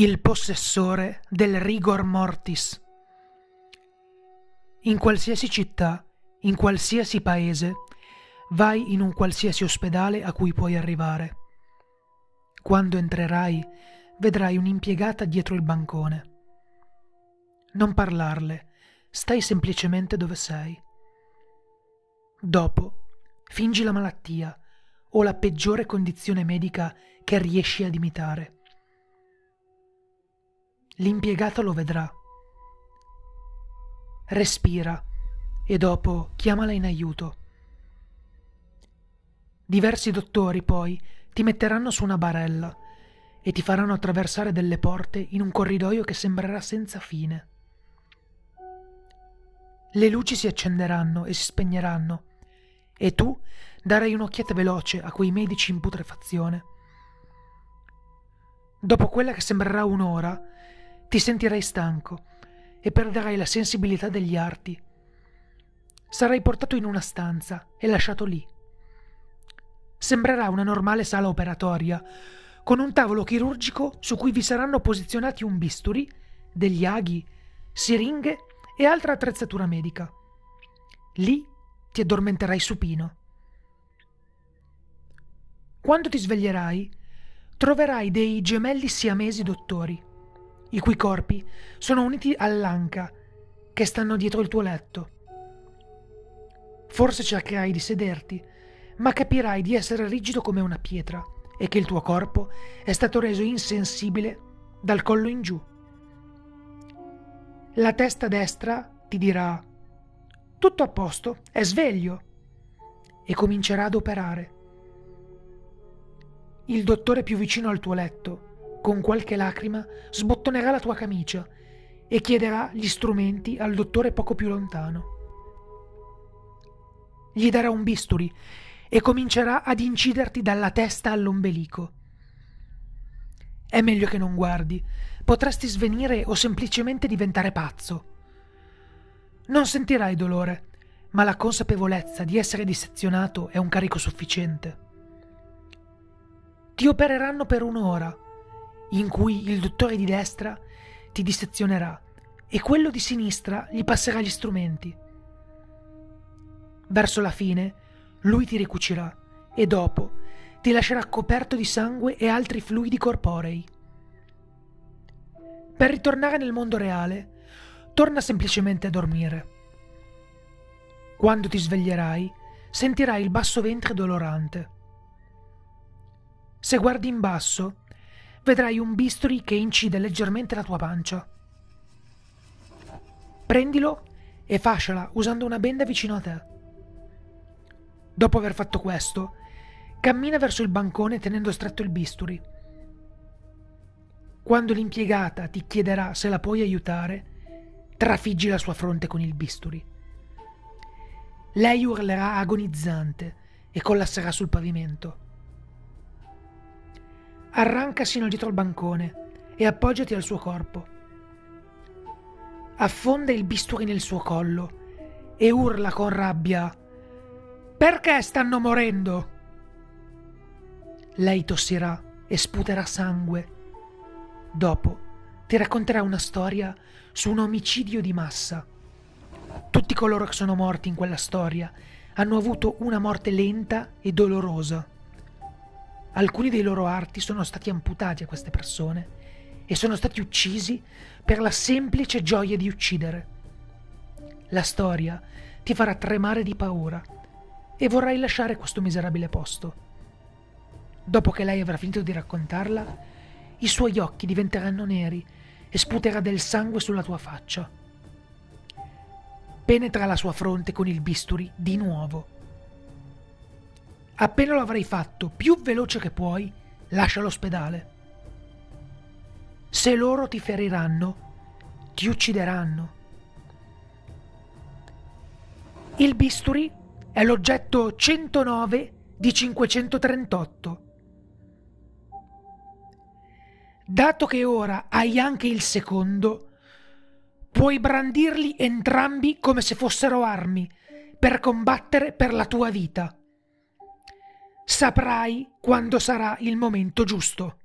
il possessore del rigor mortis. In qualsiasi città, in qualsiasi paese, vai in un qualsiasi ospedale a cui puoi arrivare. Quando entrerai, vedrai un'impiegata dietro il bancone. Non parlarle, stai semplicemente dove sei. Dopo, fingi la malattia o la peggiore condizione medica che riesci ad imitare l'impiegato lo vedrà. Respira e dopo chiamala in aiuto. Diversi dottori poi ti metteranno su una barella e ti faranno attraversare delle porte in un corridoio che sembrerà senza fine. Le luci si accenderanno e si spegneranno e tu darai un'occhiata veloce a quei medici in putrefazione. Dopo quella che sembrerà un'ora, ti sentirai stanco e perderai la sensibilità degli arti. Sarai portato in una stanza e lasciato lì. Sembrerà una normale sala operatoria, con un tavolo chirurgico su cui vi saranno posizionati un bisturi, degli aghi, siringhe e altra attrezzatura medica. Lì ti addormenterai supino. Quando ti sveglierai, troverai dei gemelli siamesi dottori i cui corpi sono uniti all'anca che stanno dietro il tuo letto. Forse cercherai di sederti, ma capirai di essere rigido come una pietra e che il tuo corpo è stato reso insensibile dal collo in giù. La testa destra ti dirà tutto a posto, è sveglio e comincerà ad operare. Il dottore più vicino al tuo letto con qualche lacrima, sbottonerà la tua camicia e chiederà gli strumenti al dottore poco più lontano. Gli darà un bisturi e comincerà ad inciderti dalla testa all'ombelico. È meglio che non guardi, potresti svenire o semplicemente diventare pazzo. Non sentirai dolore, ma la consapevolezza di essere dissezionato è un carico sufficiente. Ti opereranno per un'ora in cui il dottore di destra ti dissezionerà e quello di sinistra gli passerà gli strumenti. Verso la fine lui ti ricucirà e dopo ti lascerà coperto di sangue e altri fluidi corporei. Per ritornare nel mondo reale, torna semplicemente a dormire. Quando ti sveglierai, sentirai il basso ventre dolorante. Se guardi in basso, vedrai un bisturi che incide leggermente la tua pancia. Prendilo e fasciala usando una benda vicino a te. Dopo aver fatto questo, cammina verso il bancone tenendo stretto il bisturi. Quando l'impiegata ti chiederà se la puoi aiutare, trafiggi la sua fronte con il bisturi. Lei urlerà agonizzante e collasserà sul pavimento. Arranca sino dietro al bancone e appoggiati al suo corpo. Affonda il bisturi nel suo collo e urla con rabbia: Perché stanno morendo? Lei tossirà e sputerà sangue. Dopo ti racconterà una storia su un omicidio di massa. Tutti coloro che sono morti in quella storia hanno avuto una morte lenta e dolorosa. Alcuni dei loro arti sono stati amputati a queste persone e sono stati uccisi per la semplice gioia di uccidere. La storia ti farà tremare di paura e vorrai lasciare questo miserabile posto. Dopo che lei avrà finito di raccontarla, i suoi occhi diventeranno neri e sputerà del sangue sulla tua faccia. Penetra la sua fronte con il bisturi di nuovo Appena lo avrai fatto più veloce che puoi, lascia l'ospedale. Se loro ti feriranno, ti uccideranno. Il bisturi è l'oggetto 109 di 538. Dato che ora hai anche il secondo, puoi brandirli entrambi come se fossero armi per combattere per la tua vita saprai quando sarà il momento giusto.